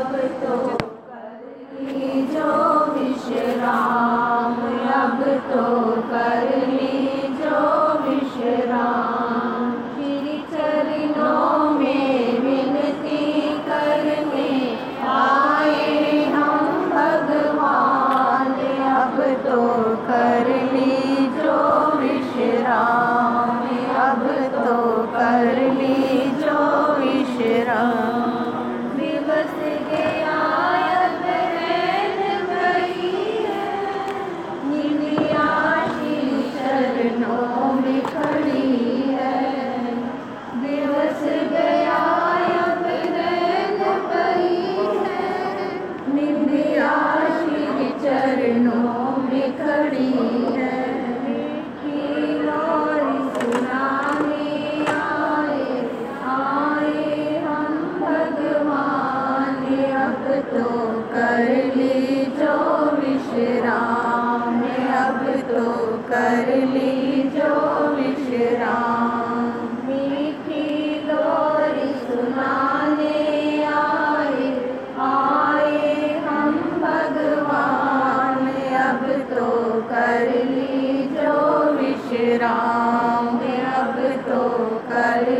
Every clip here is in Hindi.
अब तो कर ली जो विश्राम अब तो कर ली जो विश्राम श्री चरणों में विनती करने आए हम भगवान, अब तो कर ली। Amen. तो कर ली जो विश्राम। मीठी गोरी सुनाने आए आए हम भगवान। अब तो कर ली जो विश्राम अब तो कर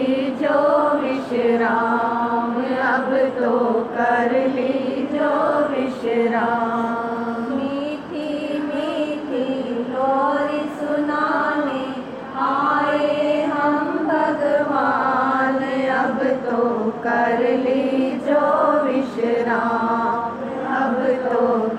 अब तो